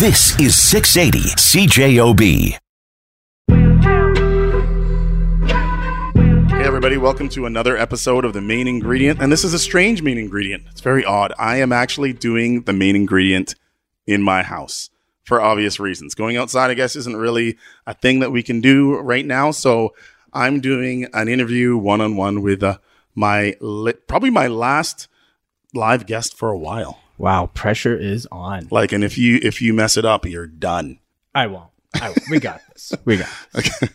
This is 680 CJOB. Hey, everybody, welcome to another episode of The Main Ingredient. And this is a strange main ingredient. It's very odd. I am actually doing the main ingredient in my house for obvious reasons. Going outside, I guess, isn't really a thing that we can do right now. So I'm doing an interview one on one with uh, my li- probably my last live guest for a while. Wow, pressure is on. Like, and if you if you mess it up, you're done. I won't. I won't. we got this. We got this. Okay.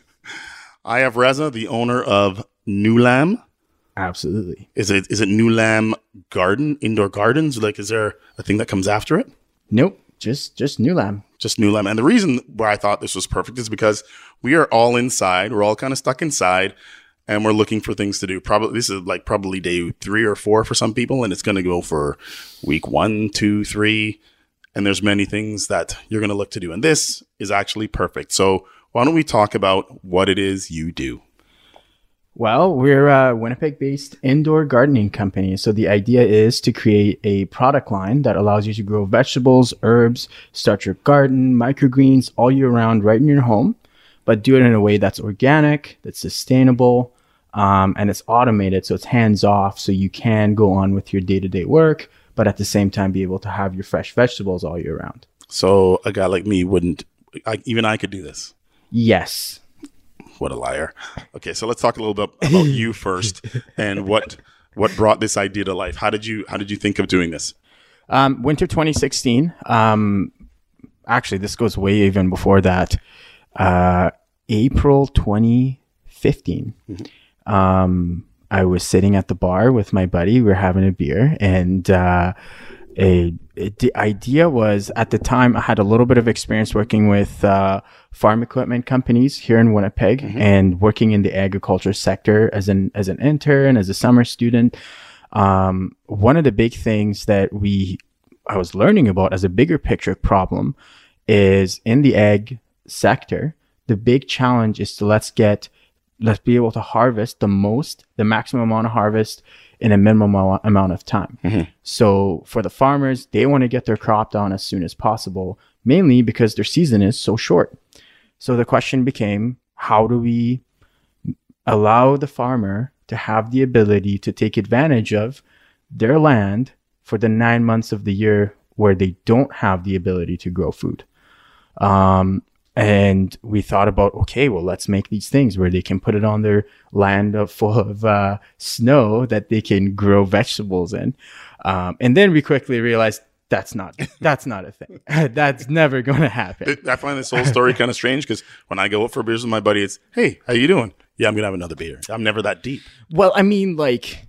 I have Reza, the owner of Nullam. Absolutely. Is it is it Nullam Garden Indoor Gardens? Like, is there a thing that comes after it? Nope. Just just Nullam. Just Nullam. And the reason why I thought this was perfect is because we are all inside. We're all kind of stuck inside, and we're looking for things to do. Probably this is like probably day three or four for some people, and it's going to go for week one, two, three, and there's many things that you're going to look to do. And this is actually perfect. So why don't we talk about what it is you do? Well, we're uh, a Winnipeg based indoor gardening company. So the idea is to create a product line that allows you to grow vegetables, herbs, start your garden, microgreens all year round right in your home, but do it in a way that's organic, that's sustainable, um, and it's automated. So it's hands off. So you can go on with your day to day work, but at the same time be able to have your fresh vegetables all year round. So a guy like me wouldn't, I, even I could do this. Yes. What a liar. Okay, so let's talk a little bit about you first and what what brought this idea to life. How did you how did you think of doing this? Um, winter 2016. Um, actually, this goes way even before that. Uh, April 2015. Um, I was sitting at the bar with my buddy. We were having a beer, and uh, a, a- the idea was at the time I had a little bit of experience working with uh, farm equipment companies here in Winnipeg, and working in the agriculture sector as an as an intern, as a summer student. Um, one of the big things that we I was learning about as a bigger picture problem is in the ag sector, the big challenge is to let's get let's be able to harvest the most, the maximum amount of harvest in a minimum amou- amount of time. So for the farmers, they want to get their crop down as soon as possible, mainly because their season is so short. So the question became, how do we allow the farmer to have the ability to take advantage of their land for the nine months of the year where they don't have the ability to grow food. Um, and we thought about, okay, well, let's make these things where they can put it on their land of, full of uh, snow that they can grow vegetables in. Um, and then we quickly realized that's not that's not a thing. that's never going to happen. I find this whole story kind of strange because when I go out for beers with my buddy, it's hey, how you doing? Yeah, I'm gonna have another beer. I'm never that deep. Well, I mean, like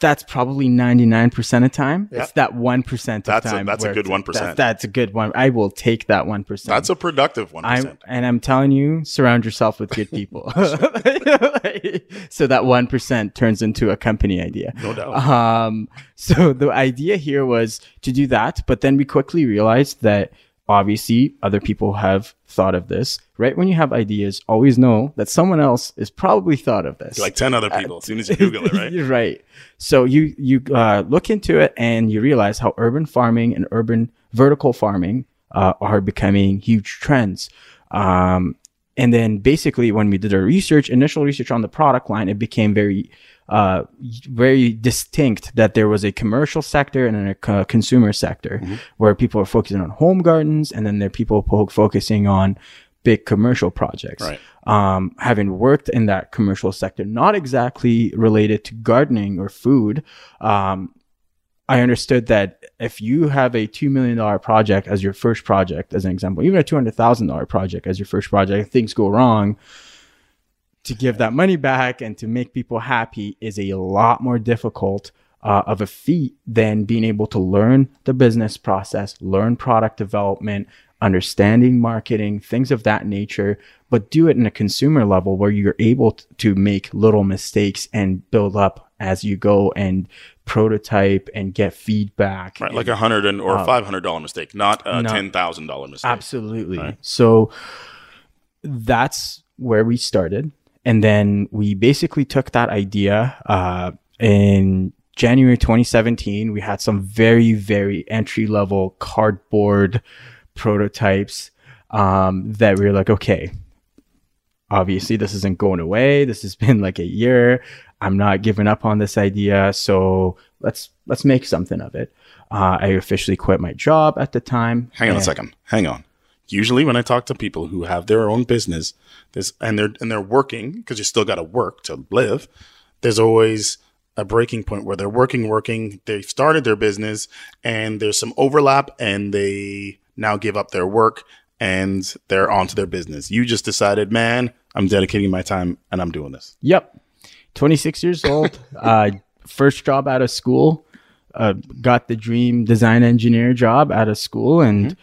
that's probably ninety nine percent of time. Yeah. It's that one percent of That's a- time. that's a good 1%. That's, that's a good one. I will take that one percent. That's a productive one I'm, and I'm telling you, surround yourself with good people. so that 1% turns into a company idea. No doubt. Um, so the idea here was to do that, but then we quickly realized that obviously other people have thought of this. Right when you have ideas, always know that someone else is probably thought of this. Like ten other people. As soon as you Google it, right? You're right. So you you uh, look into it and you realize how urban farming and urban vertical farming uh, are becoming huge trends. Um, and then basically, when we did our research, initial research on the product line, it became very uh, very distinct that there was a commercial sector and then a co- consumer sector where people are focusing on home gardens, and then there are people po- focusing on big commercial projects Right. um, having worked in that commercial sector, not exactly related to gardening or food, um, I understood that if you have a $2 million project as your first project, as an example, even a $200,000 project as your first project, things go wrong, to give that money back and to make people happy is a lot more difficult uh, of a feat than being able to learn the business process, learn product development, understanding marketing, things of that nature, but do it in a consumer level where you're able to make little mistakes and build up as you go and prototype and get feedback. Right, like a hundred and or five hundred dollar mistake, not a Uh, no. ten thousand dollar mistake. Absolutely. So that's where we started. And then we basically took that idea uh, in January 2017. We had some very, very entry level cardboard prototypes um, that we were like, okay, obviously this isn't going away. This has been like a year. I'm not giving up on this idea. So let's let's make something of it. Uh, I officially quit my job at the time. Hang on a second. Hang on. Usually, when I talk to people who have their own business, this and they're and they're working because you still got to work to live. There's always a breaking point where they're working, working. They've started their business, and there's some overlap, and they now give up their work and they're onto their business. You just decided, man, I'm dedicating my time and I'm doing this. Yep. 26 years old. uh, first job out of school. Uh, got the dream design engineer job out of school. And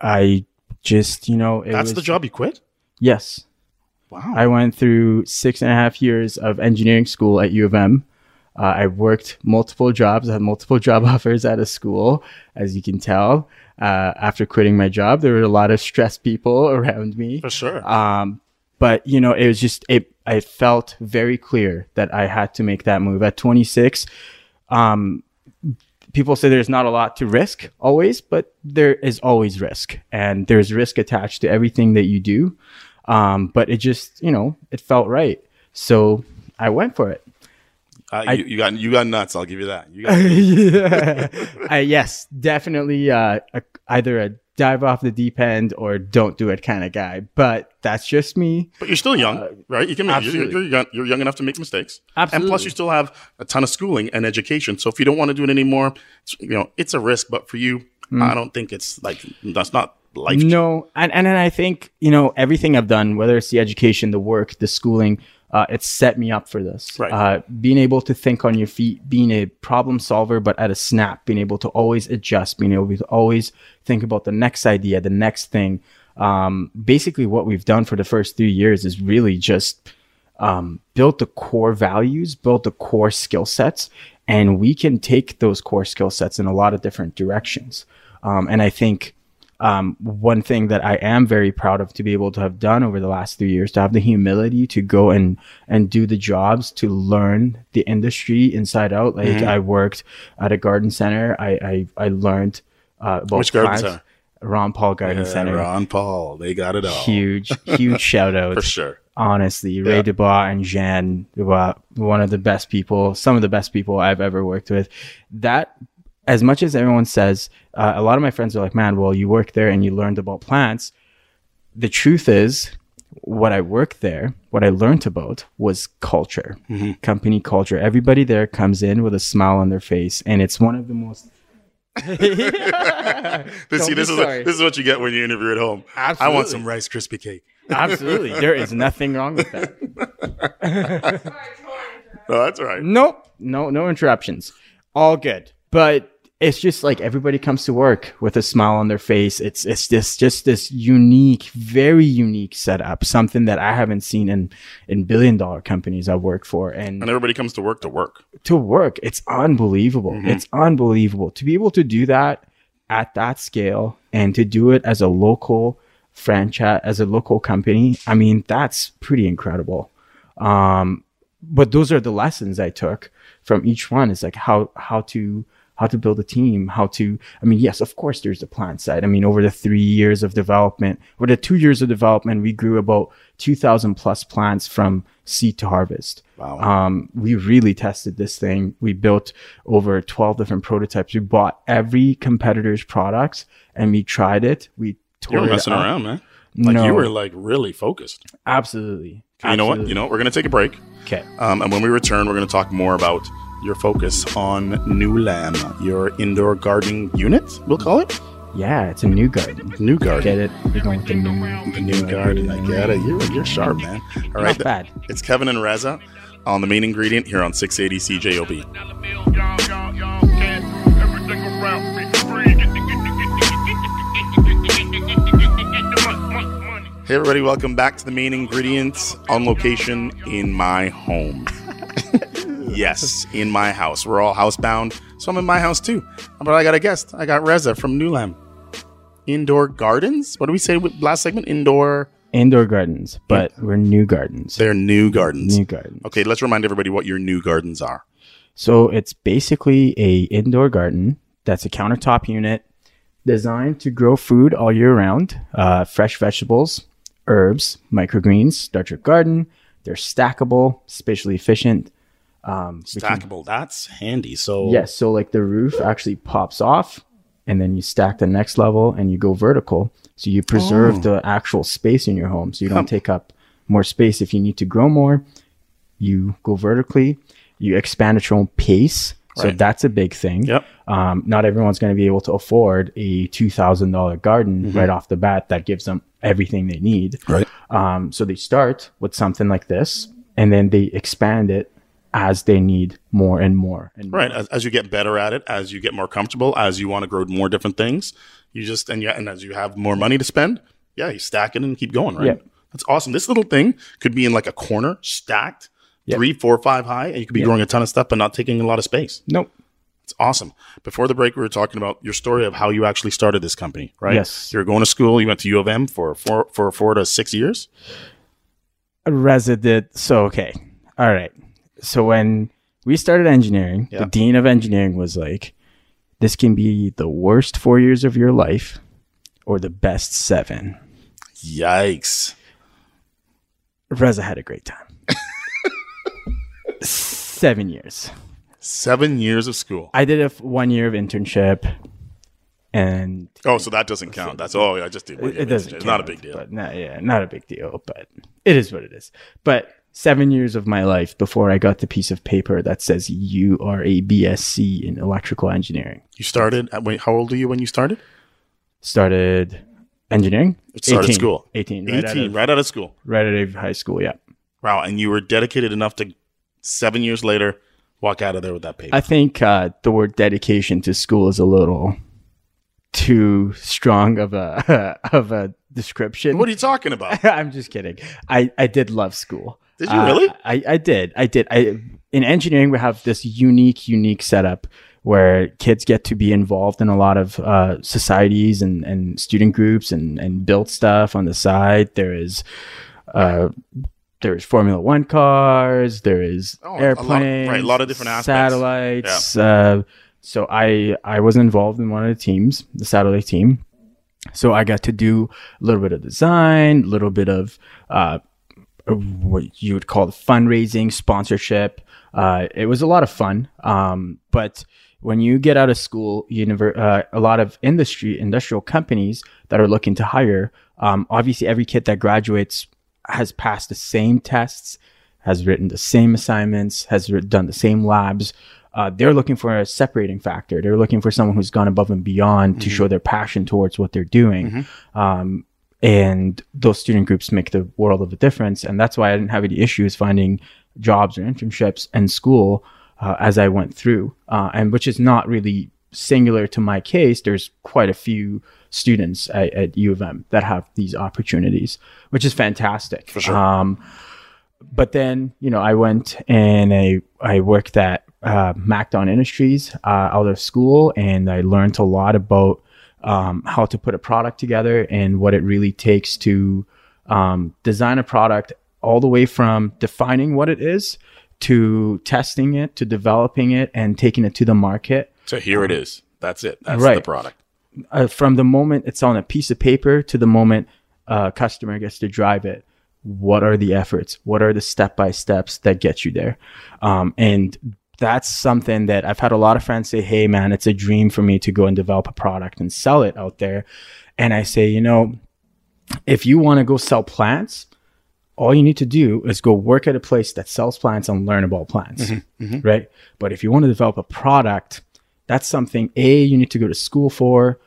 I just, you know, it. That's was, the job you quit. Yes. Wow. I went through six and a half years of engineering school at U of M. Uh, I worked multiple jobs. I had multiple job offers at a school, as you can tell. Uh, after quitting my job, there were a lot of stressed people around me. For sure. Um, but you know, it was just it. I felt very clear that I had to make that move at 26. Um, people say there's not a lot to risk always, but there is always risk, and there's risk attached to everything that you do. Um, but it just, you know, it felt right, so I went for it. Uh, you, you got you got nuts. I'll give you that. You got yeah. I, yes, definitely uh, a, either a dive off the deep end or don't do it kind of guy. But that's just me. But you're still young, uh, right? You can make, you're, you're, young, you're young enough to make mistakes. Absolutely. And plus, you still have a ton of schooling and education. So if you don't want to do it anymore, it's, you know, it's a risk. But for you, mm. I don't think it's like that's not life. No, and and then I think you know everything I've done, whether it's the education, the work, the schooling, uh, it's set me up for this. Right. Uh, being able to think on your feet, being a problem solver, but at a snap, being able to always adjust, being able to always think about the next idea, the next thing. Um, basically, what we've done for the first three years is really just um, build the core values, build the core skill sets, and we can take those core skill sets in a lot of different directions. Um, and I think um, one thing that I am very proud of to be able to have done over the last three years, to have the humility to go and and do the jobs, to learn the industry inside out. Like I worked at a garden center. I I, I learned uh, about Which garden center? Ron Paul Garden Yeah, Center. Ron Paul, they got it all Huge, huge shout out for sure. honestly, Ray Yeah. Dubois and Jean Dubois, one of the best people, some of the best people I've ever worked with. That, as much as everyone says, uh, a lot of my friends are like, man, well, you worked there and you learned about plants. The truth is, what I worked there, what I learned about was culture, company culture. Everybody there comes in with a smile on their face, and it's one of the most. This, see, this is sorry. this is what you get when you interview at home. I want some Rice Krispie cake. Absolutely, there is nothing wrong with that. No, that's all right. Nope. No, no interruptions. All good. But it's just like everybody comes to work with a smile on their face. It's it's this just this unique, very unique setup. Something that I haven't seen in in billion dollar companies I've worked for. And And everybody comes to work to work. to work, it's unbelievable. It's unbelievable to be able to do that at that scale and to do it as a local franchise, as a local company. I mean, that's pretty incredible. Um, but those are the lessons I took from each one. It's like how how to how to build a team, how to. I mean, yes, of course, there's the plant side. I mean, over the three years of development, over the two years of development, we grew about two thousand plus plants from seed to harvest. Wow. Um, we really tested this thing. We built over 12 different prototypes. We bought every competitor's products and we tried it. We You tore were it messing up. around, man. Like No. you were like really focused. Absolutely. You know what? You know? We're gonna take a break. Okay. Um, and when we return, we're going to talk more about your focus on Nullam, your indoor gardening unit, we'll call it. Yeah, it's a new garden. New garden. Get it? We're going the new, The new garden. I get it. You're, you're sharp, man. All right. Not bad. It's Kevin and Reza on the main ingredient here on 680 CJOB. Hey, everybody. Welcome back to the main ingredients on location in my home. yes, in my house. We're all housebound, so I'm in my house too. But I got a guest. I got Reza from Nullam. Indoor gardens. What do we say with last segment? Indoor indoor gardens, but yeah. we're new gardens. They're new gardens. New gardens. Okay, let's remind everybody what your new gardens are. So it's basically a indoor garden that's a countertop unit designed to grow food all year round, uh, fresh vegetables, herbs, microgreens, start your garden. They're stackable, spatially efficient, um, we can- Stackable. That's handy. So Yes, so like the roof actually pops off and then you stack the next level and you go vertical. So you preserve Oh. the actual space in your home. So you don't take up more space. If you need to grow more, you go vertically, you expand at your own pace. So Right. that's a big thing. Yep. Um, not everyone's going to be able to afford a $2,000 garden Mm-hmm. right off the bat that gives them everything they need. Right. Um, so they start with something like this and then they expand it as they need more and more. And Right. As, as you get better at it, as you get more comfortable, as you want to grow more different things, you just and yeah, and as you have more money to spend, yeah, you stack it and keep going. Right. Yeah. That's awesome. This little thing could be in like a corner, stacked, three, four, five high, and you could be growing a ton of stuff, but not taking a lot of space. Nope. It's awesome. Before the break, we were talking about your story of how you actually started this company, right? Yes. You were going to school. You went to U of M for four, for four to six years. resident. So okay, all right. So when we started engineering, Yeah. the dean of engineering was like, "This can be the worst four years of your life, or the best seven. Yikes. Reza had a great time. Seven years. Seven years of school. I did a f- one year of internship, and Oh, so that doesn't count. That's oh, I just did. one it, it doesn't. internship. It's not a big deal. But not, yeah, not a big deal. But it is what it is. But seven years of my life before I got the piece of paper that says you are a BSc in electrical engineering. You started. At, wait, how old were you when you started? Started engineering. Started school. 18. Right, out Eighteen, of, right out of school. right out of high school. Yeah. Wow, and you were dedicated enough to seven years later walk out of there with that paper. I think uh, the word dedication to school is a little too strong of a of a description. what are you talking about? I'm just kidding. I, I did love school. Did you Uh, really? I, I did. I did. I in engineering we have this unique, unique setup where kids get to be involved in a lot of uh, societies and, and student groups and, and build stuff on the side. There is uh, there's Formula One cars. There is Oh, a lot of- airplanes, right, a lot of different aspects. satellites. Uh, so I I was involved in one of the teams, the satellite team. So I got to do a little bit of design, a little bit of uh, what you would call the fundraising, sponsorship. Uh, it was a lot of fun. Um, but when you get out of school, univer- uh, a lot of industry, industrial companies that are looking to hire, um, obviously every kid that graduates has passed the same tests, has written the same assignments, has writ- done the same labs. Uh, they're looking for a separating factor. They're looking for someone who's gone above and beyond to show their passion towards what they're doing. Um, and those student groups make the world of a difference. And that's why I didn't have any issues finding jobs or internships in school uh, as I went through, uh, and which is not really singular to my case. There's quite a few students at, at U of M that have these opportunities, which is fantastic. For sure. Um, but then, you know, I went and I, I worked at uh, MacDon Industries uh, out of school, and I learned a lot about um, how to put a product together and what it really takes to um, design a product, all the way from defining what it is to testing it, to developing it, and taking it to the market. So here it is. That's it. That's Right. the product. Uh, from the moment it's on a piece of paper to the moment a customer gets to drive it, what are the efforts? What are the step by steps that get you there? Um, and that's something that I've had a lot of friends say, Hey, man, it's a dream for me to go and develop a product and sell it out there. And I say, you know, if you want to go sell plants, all you need to do is go work at a place that sells plants and learn about plants, mm-hmm, mm-hmm. right? But if you want to develop a product, that's something A, you need to go to school for,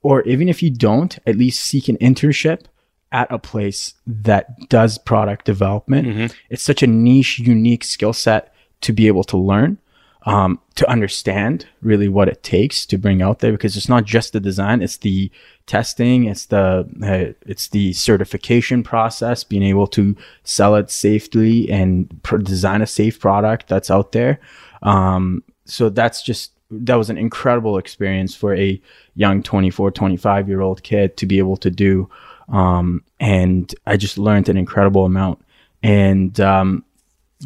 or even if you don't, at least seek an internship at a place that does product development. Mm-hmm. It's such a niche, unique skill set to be able to learn, um, to understand really what it takes to bring out there because it's not just the design, it's the testing, it's the uh, it's the certification process, being able to sell it safely and pr- design a safe product that's out there. Um, so that's just that was an incredible experience for a young 24 25 year old kid to be able to do um, and i just learned an incredible amount and um,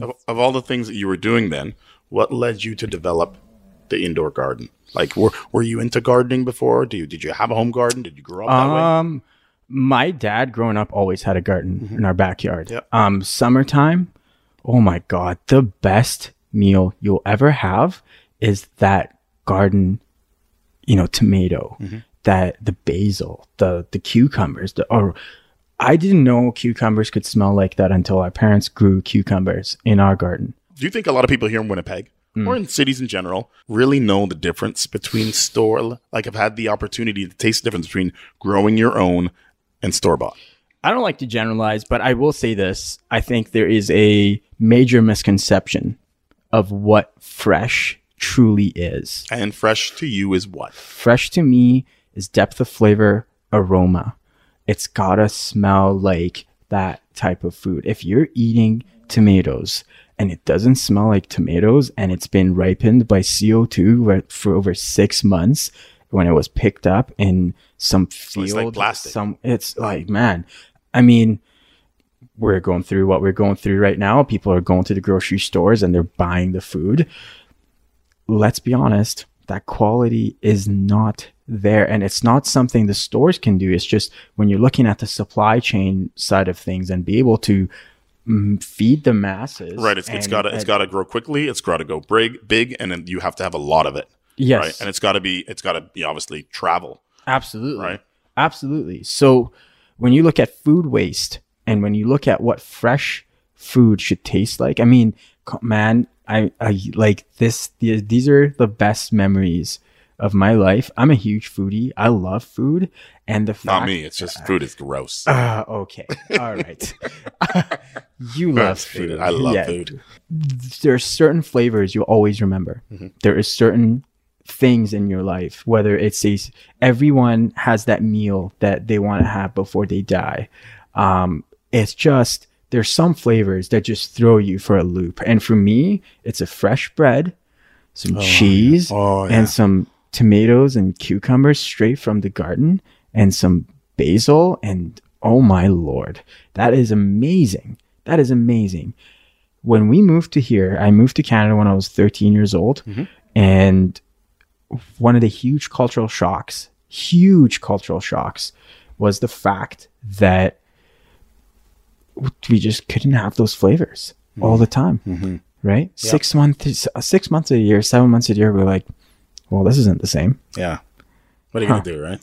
Of, of all the things that you were doing then, what led you to develop the indoor garden? Like, were were you into gardening before? Do you did you have a home garden? Did you grow up that way? Um, my dad growing up always had a garden in our backyard. Yep. Um, summertime, oh my god, the best meal you'll ever have is that garden, you know, tomato, that the basil, the the cucumbers, the or I didn't know cucumbers could smell like that until our parents grew cucumbers in our garden. Do you think a lot of people here in Winnipeg Hmm. or in cities in general really know the difference between store? Like, I've had the opportunity to taste the difference between growing your own and store bought. I don't like to generalize, but I will say this. I think there is a major misconception of what fresh truly is. And fresh to you is what? Fresh to me is depth of flavor, aroma. It's gotta smell like that type of food. If you're eating tomatoes and it doesn't smell like tomatoes and it's been ripened by CO2 for over six months when it was picked up in some field, it's like plastic. some, it's like, man, I mean, we're going through what we're going through right now. People are going to the grocery stores and they're buying the food. Let's be honest, that quality is not there. And it's not something the stores can do. It's just when you're looking at the supply chain side of things and be able to mm, feed the masses. Right. It's, it's and- got to it's and- got to grow quickly. It's got to go big, big, and then you have to have a lot of it. Yes. Right. And it's got to be it's got to be obviously travel. Absolutely. Right. Absolutely. So when you look at food waste and when you look at what fresh food should taste like, I mean, man, I, I like this. the- These are the best memories of my life. I'm a huge foodie. I love food. And the fact, Not me. It's just food is gross. Ah, okay. All right. you love Food. I love Yeah. food. There's certain flavors you always remember. There is certain things in your life, whether it's a, everyone has that meal that they want to have before they die. Um, it's just, there's some flavors that just throw you for a loop. And for me, it's a fresh bread, some oh, cheese, Oh, yeah. and some tomatoes and cucumbers straight from the garden, and some basil. And oh my lord, that is amazing. That is amazing. When we moved to here, I moved to Canada when I was 13 years old. Mm-hmm. And one of the huge cultural shocks, huge cultural shocks, was the fact that we just couldn't have those flavors all the mm-hmm. time. Mm-hmm. Right? Six months, six months a year, seven months a year, we're like, well, this isn't the same. Yeah. What are you gonna do, right?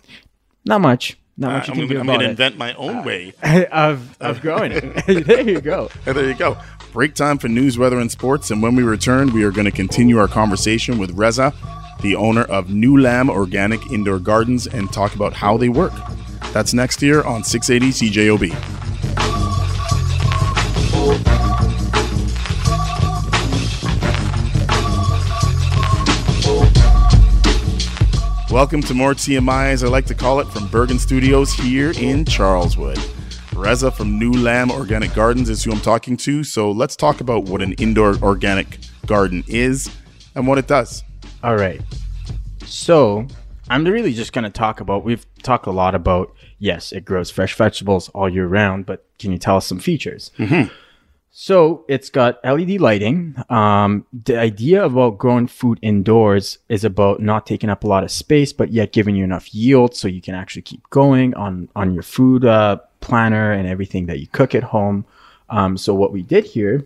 Not much. Not much uh, you I'm can gonna, do I'm gonna it. invent my own uh, way. of of growing it. there you go. And there you go. Break time for news, weather, and sports. And when we return, we are going to continue our conversation with Reza, the owner of Nullam Organic Indoor Gardens, and talk about how they work. That's next year on 680 CJOB. Welcome to more TMI, as I like to call it, from Burgin Studios here in Charleswood. Reza from Nullam Organic Gardens is who I'm talking to. So let's talk about what an indoor organic garden is and what it does. All right. So I'm really just going to talk about. We've talked a lot about. Yes, it grows fresh vegetables all year round, but can you tell us some features? Mm-hmm. So it's got LED lighting. Um, the idea about growing food indoors is about not taking up a lot of space, but yet giving you enough yield so you can actually keep going on on your food uh, planner and everything that you cook at home. Um, so what we did here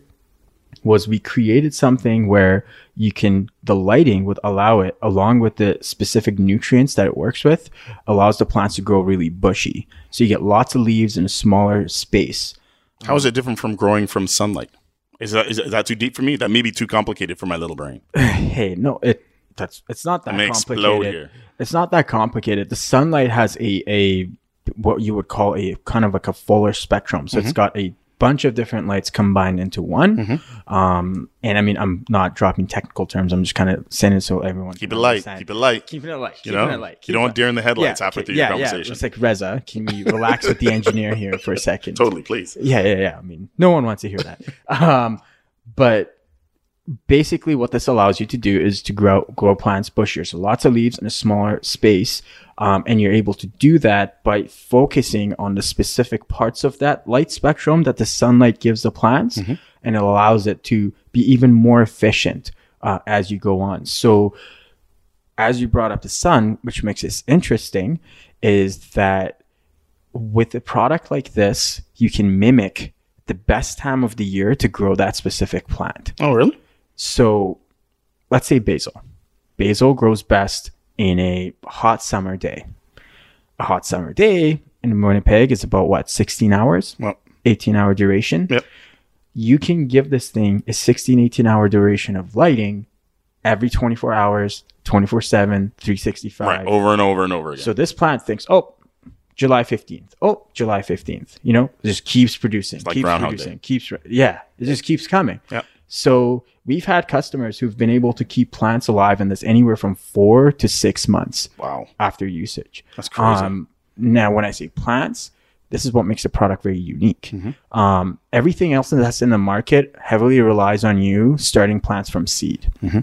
was we created something where you can the lighting would allow it along with the specific nutrients that it works with allows the plants to grow really bushy so you get lots of leaves in a smaller space How is it different from growing from sunlight? Is that, is, that too deep for me? That may be too complicated for my little brain. hey no it that's it's not that complicated it's not that complicated the sunlight has a a what you would call a kind of like a fuller spectrum so Mm-hmm. it's got a bunch of different lights combined into one um and i mean i'm not dropping technical terms i'm just kind of saying it so everyone Keep can it light. understand. Keep it light. keeping it light You keeping know, it light you don't want deer in the headlights yeah, halfway okay, through yeah, your yeah. It's like Reza. Can we relax with the engineer here for a second? Totally, please. Yeah, yeah, yeah. I mean, no one wants to hear that. um, but basically, what this allows you to do is to grow grow plants bushier, so lots of leaves in a smaller space, um, and you're able to do that by focusing on the specific parts of that light spectrum that the sunlight gives the plants, and it allows it to be even more efficient uh, as you go on. So as you brought up the sun, which makes this interesting, is that with a product like this, you can mimic the best time of the year to grow that specific plant. Oh, really? So let's say basil. Basil grows best in a hot summer day. A hot summer day in Winnipeg is about what, 16 hours? Well, 18 hour duration. Yep. You can give this thing a 16, 18 hour duration of lighting every 24 hours, 24 7, 365. right. Over and over and over again. So this plant thinks, oh, July 15th. Oh, July 15th. You know, just keeps producing, like keeps producing, Day. keeps, yeah, it just keeps coming. Yep. So we've had customers who've been able to keep plants alive in this anywhere from four to six months wow. after usage. That's crazy. Um, now, when I say plants, this is what makes the product very unique. Mm-hmm. Um, everything else that's in the market heavily relies on you starting plants from seed. Mm-hmm.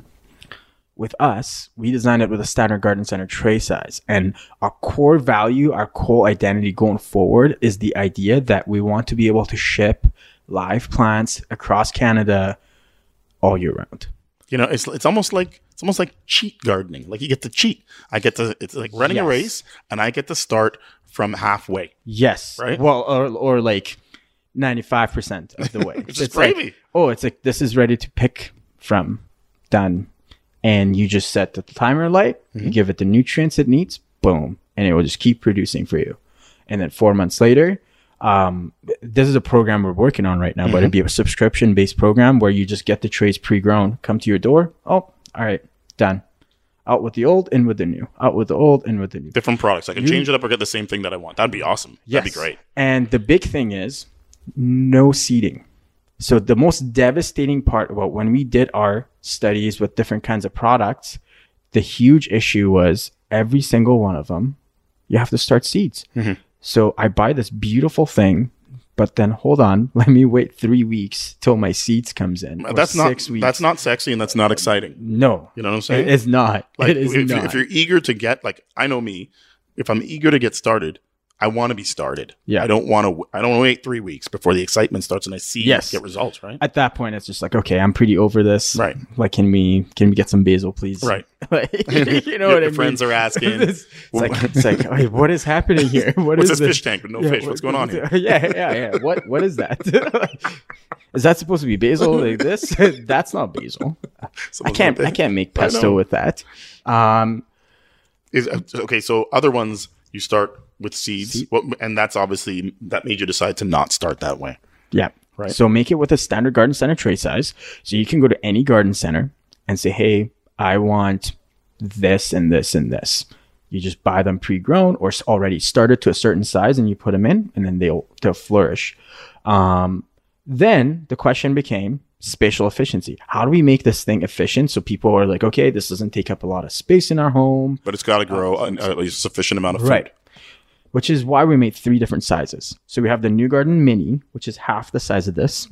With us, we designed it with a standard garden center tray size. And our core value, our core identity going forward is the idea that we want to be able to ship live plants across Canada all year round. You know, it's it's almost like it's almost like cheat gardening. Like you get to cheat. I get to it's like running a race, and I get to start from halfway. Yes. Right? Well, or, or like 95% of the way. Which is like, oh, it's like this is ready to pick from, done. And you just set the timer light, Mm-hmm. you give it the nutrients it needs, boom, and it will just keep producing for you. And then four months later, um, this is a program we're working on right now, but it'd be a subscription based program where you just get the trays pre grown, come to your door. Oh, all right, done. Out with the old, in with the new. Out with the old, in with the new. Different products. I can change it up or get the same thing that I want. That'd be awesome. That'd be great. And the big thing is no seeding. So the most devastating part about when we did our studies with different kinds of products, the huge issue was every single one of them, you have to start seeds. Mm-hmm. So I buy this beautiful thing, but then hold on, let me wait three weeks till my seeds comes in. Uh, or That's not weeks. that's not sexy and that's not exciting. no. You know what I'm saying? It is not. like it is if, not. if you're eager to get like I know me, if I'm eager to get started, I want to be started. Yeah. I don't want to. I don't want to wait three weeks before the excitement starts and I see Yes. get results. Right. At that point, it's just like, okay, I'm pretty over this. Right. Like, can we can we get some basil, please? Right. Like, you know what I mean? friends are asking. it's, like, it's like, what is happening here? What What's is this fish tank with no Yeah, fish? what- What's going on here? Yeah, yeah, yeah. What what is that? is that supposed to be basil like this? That's not basil. I can't I can't make pesto with that. Um, Is uh, okay. So other ones you start with seeds, what, and that's obviously that made you decide to not start that way. Yeah. Right. So make it with a standard garden center tray size. So you can go to any garden center and say, hey, I want this and this and this. You just buy them pre-grown or already started to a certain size and you put them in and then they'll they'll flourish. Um, then the question became spatial efficiency. How do we make this thing efficient so people are like, okay, this doesn't take up a lot of space in our home, But it's got to grow a, a sufficient amount of food. Right. Which is why we made three different sizes. So we have the New Garden Mini, which is half the size of this.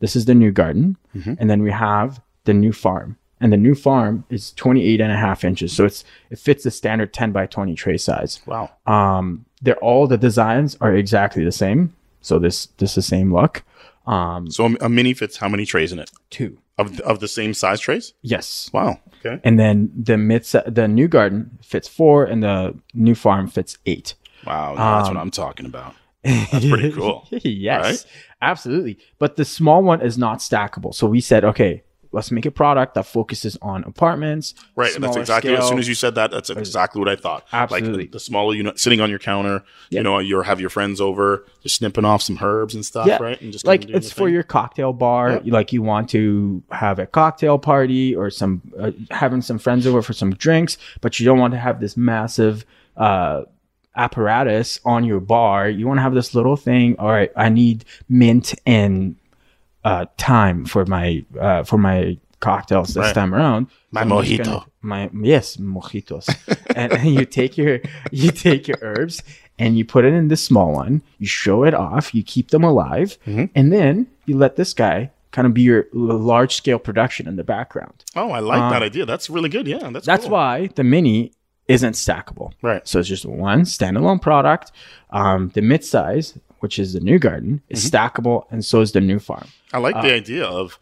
This is the New Garden. And then we have the New Farm. And the New Farm is 28 and a half inches. So it's it fits the standard 10 by 20 tray size. Wow. Um, they're all the designs are exactly the same. So this this is the same look. Um, So a, a mini fits how many trays in it? two. Of of the same size trays? Yes. Wow. Okay. And then the mid the New Garden fits four and the New Farm fits eight. Wow. that's what I'm talking about. That's pretty cool. yes, Right? absolutely. But the small one is not stackable. So we said, okay, let's make a product that focuses on apartments. Right. And that's exactly as soon as you said that, that's exactly what I thought. Absolutely. Like the, the smaller unit sitting on your counter, Yeah. you know, you have your friends over, just snipping off some herbs and stuff, yeah, right? And just like it's for thing. your cocktail bar. Like you want to have a cocktail party or some uh, having some friends over for some drinks, but you don't want to have this massive uh, apparatus on your bar. You want to have this little thing. All right, I need mint and uh, thyme for my uh, for my cocktails this Right. time around. My I'm mojito. gonna- my yes, mojitos. and, and you take your you take your herbs and you put it in this small one. You show it off. You keep them alive, Mm-hmm. and then you let this guy kind of be your large scale production in the background. Oh, I like that idea. That's really good. Yeah. That's Um, That's cool. why the mini isn't stackable. Right. So it's just one standalone product. Um, the mid size, which is the new garden, is Mm-hmm. stackable, and so is the new farm. I like Uh, the idea of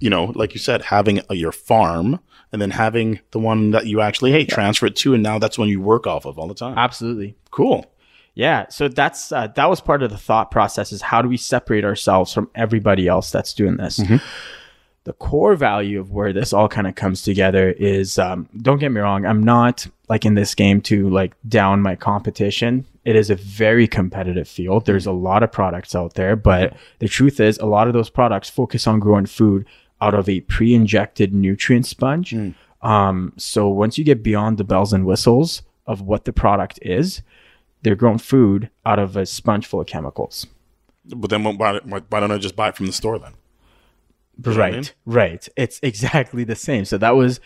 you know, like you said, having a, your farm and then having the one that you actually hey transfer it to, and now that's one you work off of all the time. Absolutely. Cool. Yeah, so that's uh, that was part of the thought process is how do we separate ourselves from everybody else that's doing this. The core value of where this all kind of comes together is um, don't get me wrong, I'm not like in this game to like down my competition. It is a very competitive field. There's a lot of products out there, but the truth is a lot of those products focus on growing food out of a pre-injected nutrient sponge. Um, so once you get beyond the bells and whistles of what the product is, they're growing food out of a sponge full of chemicals. But then why, why don't I just buy it from the store then? right, I mean? right. It's exactly the same. So that was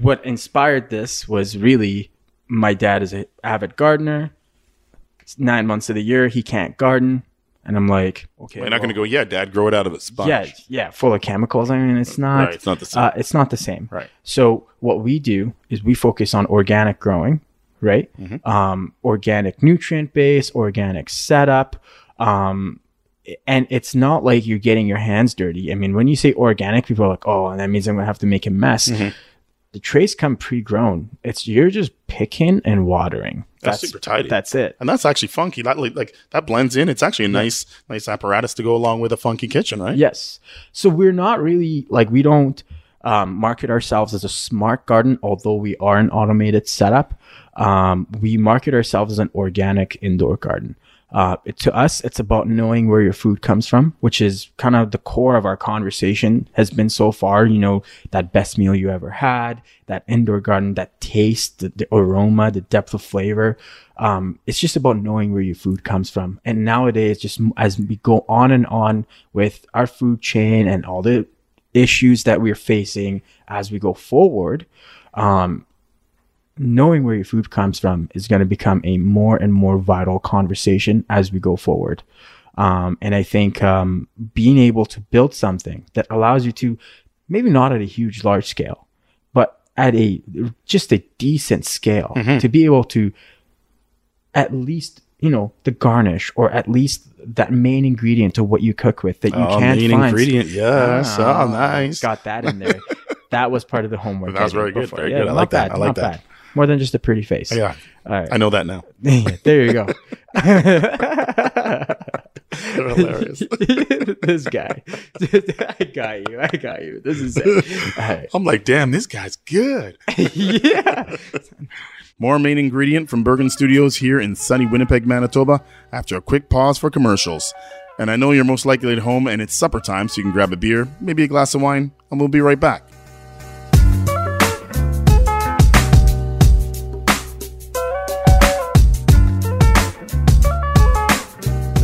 what inspired this was really my dad is an avid gardener. It's nine months of the year he can't garden, and I'm like, okay, You're not going to go, yeah, Dad, grow it out of a sponge. yeah, yeah, full of chemicals. I mean, it's not. Right, it's not the same. Uh, it's not the same. Right. So what we do is we focus on organic growing, right? Mm-hmm. Um, organic nutrient base, organic setup. Um, and it's not like you're getting your hands dirty. I mean, when you say organic, people are like, "Oh, and that means I'm gonna have to make a mess." Mm-hmm. The trays come pre-grown. It's you're just picking and watering. That's super tidy. That's it. and that's actually funky. That like, like that blends in. It's actually a nice nice apparatus to go along with a funky kitchen, right? Yes. So we're not really like we don't um, market ourselves as a smart garden, although we are an automated setup. Um, we market ourselves as an organic indoor garden. Uh, to us, it's about knowing where your food comes from, which is kind of the core of our conversation has been so far. You know, that best meal you ever had, that indoor garden, that taste, the, the aroma, the depth of flavor. Um, it's just about knowing where your food comes from. And nowadays, just as we go on and on with our food chain and all the issues that we're facing as we go forward, um, knowing where your food comes from is going to become a more and more vital conversation as we go forward. Um, and I think um, being able to build something that allows you to, maybe not at a huge, large scale, but at a just a decent scale, to be able to at least you know the garnish or at least that main ingredient to what you cook with that you Oh, can't main find. ingredient. Yes. Ah, oh, nice. Got that in there. that was part of the homework. That was very good, before. very Yeah, good. I like that. bad, I like that. bad. More than just a pretty face. Yeah, All right. I know that now. there you go. They're hilarious. this guy. I got you. I got you. This is it. Right. I'm like, damn, this guy's good. yeah. More main ingredient from Burgin Studios here in sunny Winnipeg, Manitoba, after a quick pause for commercials. And I know you're most likely at home and it's supper time, so you can grab a beer, maybe a glass of wine, and we'll be right back.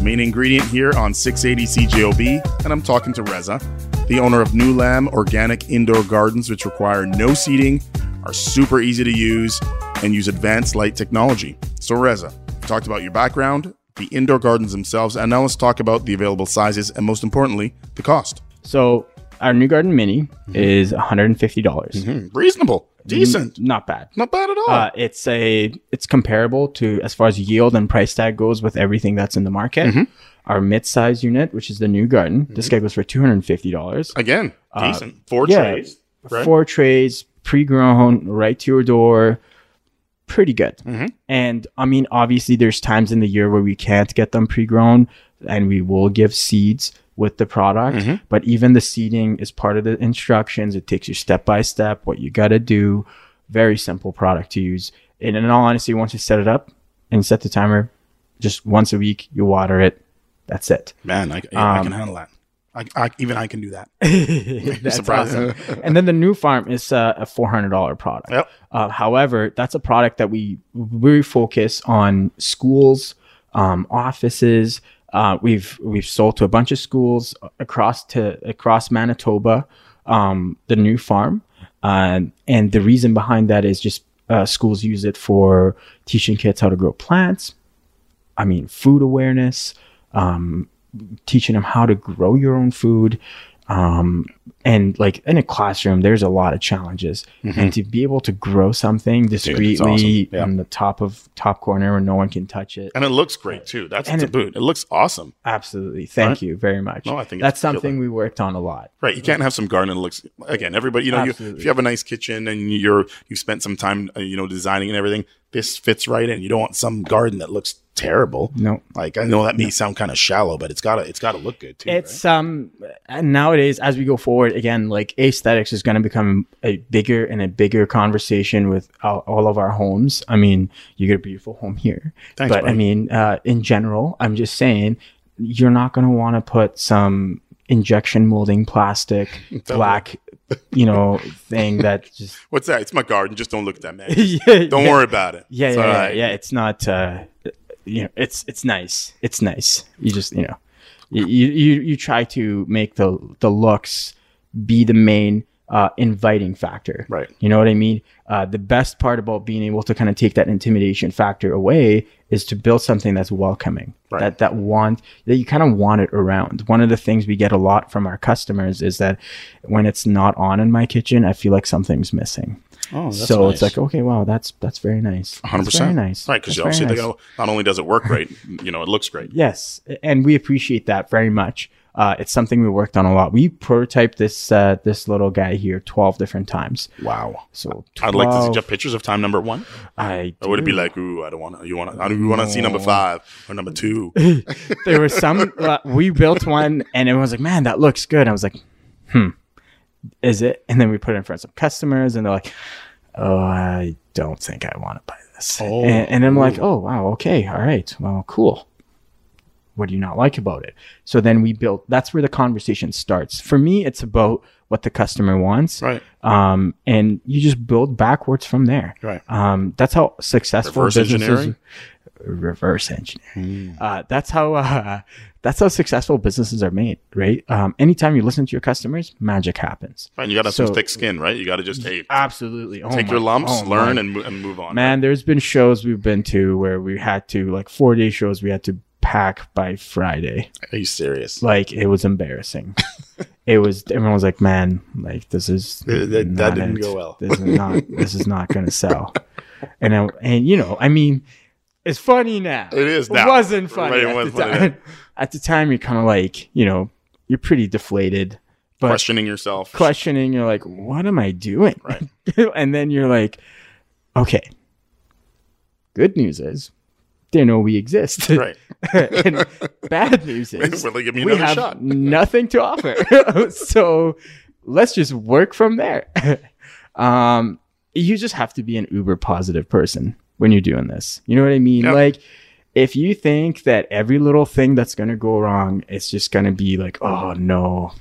Main ingredient here on 680 CJOB, and I'm talking to Reza, the owner of Nullam Organic Indoor Gardens, which require no seeding, are super easy to use, and use advanced light technology. So, Reza, we talked about your background, the indoor gardens themselves, and now let's talk about the available sizes and, most importantly, the cost. So our new garden mini is $150. dollars Hmm, reasonable, decent, Not bad. not bad at all. Uh, it's a it's comparable to as far as yield and price tag goes with everything that's in the market. Mm-hmm. Our mid-size unit, which is the new garden, this guy goes for two hundred and fifty dollars. Again, decent. Four uh, yeah. trays. Right? Four trays, pre-grown, right to your door. Pretty good. Mm-hmm. And I mean, obviously, there's times in the year where we can't get them pre-grown, and we will give seeds with the product. Mm-hmm. But even the seeding is part of the instructions. It takes you step by step what you got to do. Very simple product to use. And in all honesty, once you set it up and set the timer, just once a week, you water it. That's it. Man, I, yeah, I Um, can handle that. I, I, even I can do that. that's awesome. and then the new farm is uh, a four hundred dollar product. Yep. Uh, however, that's a product that we really focus on schools, um, offices. Uh, we've we've sold to a bunch of schools across to across Manitoba. Um, the new farm, uh, and the reason behind that is just uh, schools use it for teaching kids how to grow plants. I mean, food awareness, um, teaching them how to grow your own food. Um, and like in a classroom, there's a lot of challenges, and to be able to grow something discreetly awesome. Yeah. in the top of top corner where no one can touch it. And it looks great too. That's And the it- boot. It looks awesome. Absolutely, thank Right. you very much. No, I think that's it's killer. something we worked on a lot. Right. You can't have some garden that looks again. Everybody, you know, you, if you have a nice kitchen and you're you spent some time, uh, you know, designing and everything, this fits right in. You don't want some garden that looks terrible. No. Like I know that may sound kind of shallow, but it's gotta it's gotta look good too. It's um and nowadays as we go forward again like aesthetics is going to become a bigger and a bigger conversation with all, all of our homes. I mean, you get a beautiful home here. Thanks, but I mean, uh in general, I'm just saying you're not going to want to put some injection molding plastic black you know thing that just What's that? It's my garden. Just don't look at that, man. yeah, Don't yeah. worry about it. Yeah, It's yeah, yeah, right. yeah. It's not. Uh, you know, it's it's nice. It's nice. You just you know, you you you try to make the the looks be the main uh, inviting factor. Right. You know what I mean? Uh, the best part about being able to kind of take that intimidation factor away is to build something that's welcoming. Right. That that want that you kind of want it around. One of the things we get a lot from our customers is that when it's not on in my kitchen, I feel like something's missing. Oh, that's so nice. it's like, okay, wow, that's that's very nice. hundred That's very percent. nice. Right, because That's obviously very they go. Not only does it work great, you know, it looks great. Yes, and we appreciate that very much. Uh, it's something we worked on a lot. We prototyped this uh, this little guy here twelve different times. Wow. So I'd like to see just pictures of time number one. I Or would it be like, ooh, I don't want to. You want to? I don't. You want to see number five or number two? there were some uh, we built one and everyone was like, "Man, that looks good." I was like, "Hmm, is it?" And then we put it in front of some customers, and they're like, "Oh, I don't think I want to buy this." Oh, and, and I'm like, "Oh, wow, okay, all right, well, cool." What do you not like about it? So then we built. That's where the conversation starts. For me, it's about what the customer wants, Right. um, and you just build backwards from there. Right. Um, that's how successful Reverse businesses. engineering? Reverse engineering. Uh, that's how. Uh, that's how successful businesses are made, right? Um, anytime you listen to your customers, magic happens. Right. You got to have some thick skin, right? You got to just hey, Absolutely. Oh take my- your lumps, oh learn, and, and move on. man. There's been shows we've been to where we had to like four day shows. We had to pack by Friday. Are you serious? Like it was embarrassing. it was. Everyone was like, "Man, like this is That- that- that didn't it. go well." This is not. this is not going to sell." And I, and you know, I mean, it's funny now. It is It now. wasn't funny Right, it at, wasn't the funny time. at the time. You're kind of like, you know, you're pretty deflated, but Questioning yourself. questioning. You're like, "What am I doing?" Right. and then you're like, "Okay." Good news is they know we exist. Right. and bad news is Will they give me we have shot? nothing to offer. so let's just work from there. um, you just have to be an uber positive person when you're doing this. You know what I mean? Yep. Like, if you think that every little thing that's going to go wrong, it's just going to be like, oh no,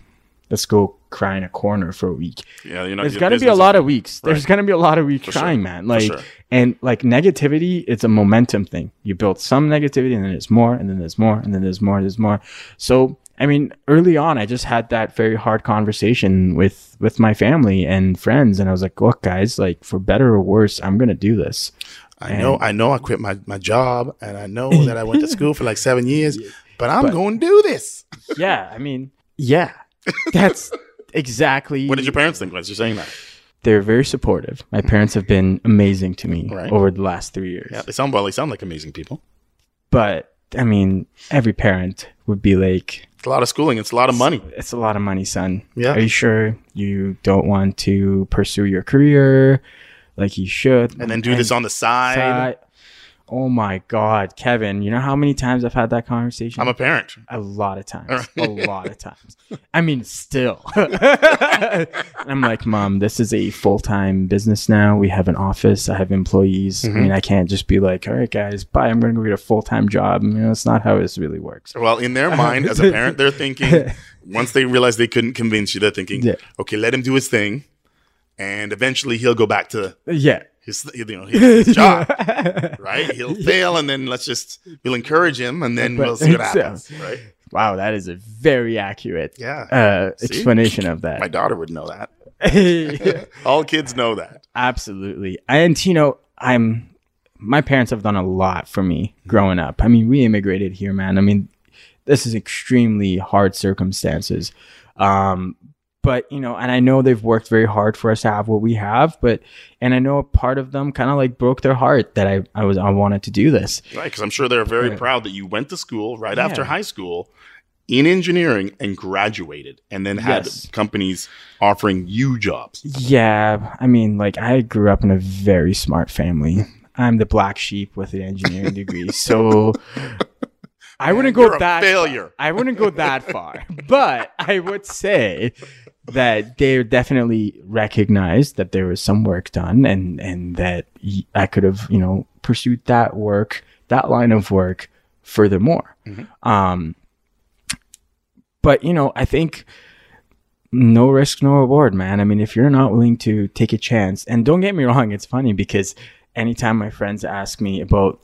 let's go cry in a corner for a week. Yeah, you know, There's to be a lot of weeks. There's going to be a lot of weeks For sure. crying, man. Like, sure. and like negativity, it's a momentum thing. You build some negativity, and then there's more, and then there's more, and then there's more, there's more. So, I mean, early on, I just had that very hard conversation with with my family and friends, and I was like, "Look, guys, like for better or worse, I'm gonna do this." I know, I know, I quit my, my job, and I know that I went to school for like seven years, but I'm going to do this. Yeah, I mean, yeah, that's exactly. What did your parents think when you're saying that? They're very supportive. My parents have been amazing to me Right. over the last three years. Yeah, they sound well. They sound like amazing people. But I mean, every parent would be like, It's a lot of schooling. It's a lot of money. it's a lot of money, son. Yeah. Are you sure you don't want to pursue your career like you should? And then do this on the side. Oh my God, Kevin, you know how many times I've had that conversation? I'm a parent. a lot of times. a lot of times. I mean, still. I'm like, Mom, this is a full time business now. We have an office. I have employees. I mm-hmm. mean, I can't just be like, all right, guys, bye. I'm going to go get a full time job. You know, it's not how this really works. Well, in their mind, as a parent, they're thinking, once they realize they couldn't convince you, they're thinking, Yeah. okay, let him do his thing. And eventually he'll go back to Yeah. his, you know, his, his job, right? He'll fail and then let's just, we'll encourage him and then But- we'll see what so- happens, right? Wow, that is a very accurate Yeah. uh, explanation of that. My daughter would know that. All kids know that. Absolutely. And, you know, I'm, my parents have done a lot for me growing up. I mean, we immigrated here, man. I mean, this is extremely hard circumstances. Um, but you know, and I know they've worked very hard for us to have what we have, but and I know a part of them kind of like broke their heart that I I was I wanted to do this. Right, because I'm sure they're very Right. proud that you went to school right Yeah. after high school in engineering and graduated, and then had Yes. companies offering you jobs. Yeah, I mean, like I grew up in a very smart family. I'm the black sheep with an engineering degree, so I wouldn't go You're that failure. Far. I wouldn't go that far, but I would say that they definitely recognized that there was some work done, and and that I could have, you know, pursued that work, that line of work, furthermore. Um, but you know, I think no risk, no reward, man. I mean, if you're not willing to take a chance, and don't get me wrong, it's funny because anytime my friends ask me about,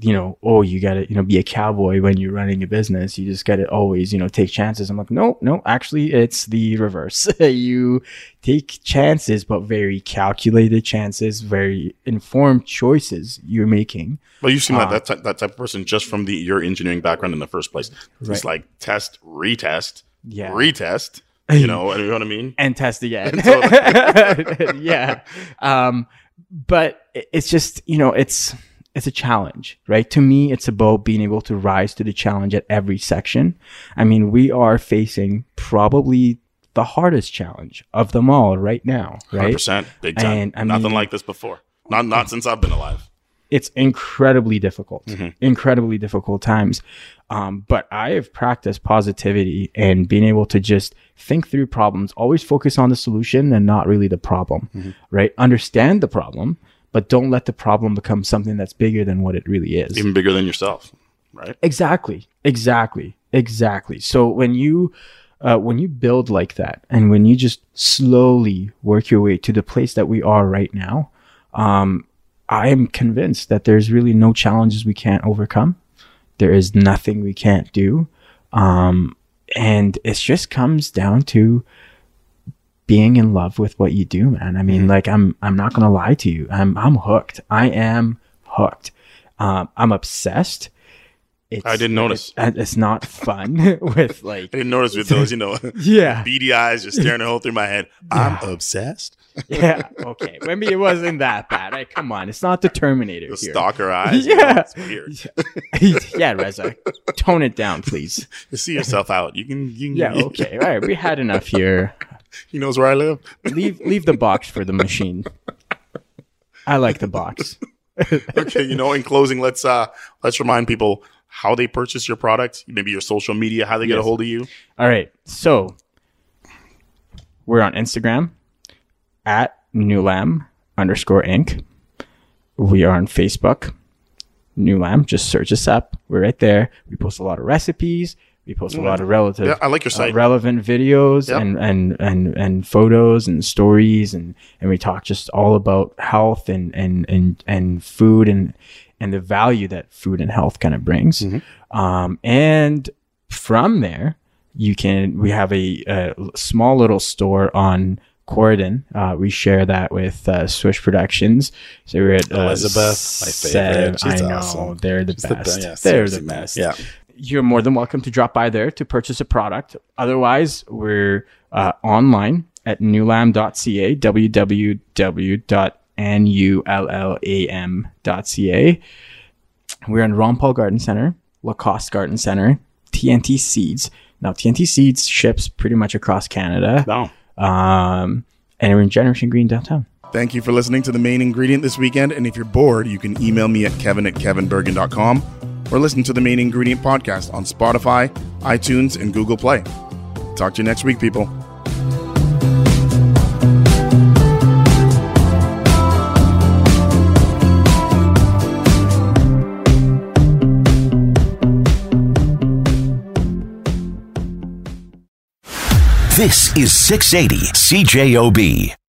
you know, oh, you got to, you know, be a cowboy when you're running a business, you just got to always, you know, take chances. I'm like, no, no, actually, it's the reverse. you take chances, but very calculated chances, very informed choices you're making. Well, you seem like Ah. that, ty- that type of person just from the your engineering background in the first place. It's Right. like test, retest, Yeah. retest. You know, you know what I mean? and test again. And so- yeah. Um, but it's just, you know, it's, it's a challenge, right? To me, it's about being able to rise to the challenge at every section. I mean, we are facing probably the hardest challenge of them all right now, right? 100% big time. And, I Nothing mean- like this before. Not not since I've been alive. it's incredibly difficult, Mm-hmm. incredibly difficult times. Um, but I have practiced positivity and being able to just think through problems, always focus on the solution and not really the problem, Mm-hmm. right? Understand the problem, but don't let the problem become something that's bigger than what it really is. Even bigger than yourself, right? Exactly. Exactly. Exactly. So when you uh, when you build like that, and when you just slowly work your way to the place that we are right now, um, I am convinced that there's really no challenges we can't overcome. There is nothing we can't do, um, and it just comes down to being in love with what you do, man. I mean, like I'm I'm not gonna lie to you. I'm I'm hooked. I am hooked. Um, I'm obsessed. It's, I didn't notice. It's, it's not fun with like I didn't notice with those, you know, yeah beady eyes just staring a hole through my head. I'm obsessed. yeah okay maybe it wasn't that bad. Right? Come on, it's not the Terminator The here. stalker eyes. you know, Yeah. it's weird. yeah, Reza, tone it down, please. See yourself out. You can, you can Yeah, okay, all right. We had enough here. He knows where I live. Leave leave the box for the machine. I like the box. okay, you know, in closing, let's uh let's remind people how they purchase your product, maybe your social media, how they get a hold of you. All right. So we're on Instagram at nullam underscore inc. We are on Facebook, New Nullam. Just search us up. We're right there. We post a lot of recipes. We post a lot of relative, Yeah, I like your uh, site. relevant videos Yep. and, and, and, and photos and stories. And, and we talk just all about health and, and, and, and food and, and the value that food and health kind of brings. Mm-hmm. Um, and from there, you can, we have a, a small little store on Corydon. Uh, we share that with uh, Swish Productions. So we're at uh, Elizabeth, my favorite. I know awesome. they're the She's best. be- yeah, they're the man. best. Yeah. You're more than welcome to drop by there to purchase a product. Otherwise, we're uh, online at nullam.ca, www.nullam.ca. We're in Ron Paul Garden Center, Lacoste Garden Center, T&T Seeds. Now, T&T Seeds ships pretty much across Canada. No. Um, and we're in Generation Green downtown. Thank you for listening to the main ingredient this weekend. And if you're bored, you can email me at kevin at kevinburgin.com or listen to the main ingredient podcast on Spotify, iTunes, and Google Play. Talk to you next week, people. This is 680 CJOB.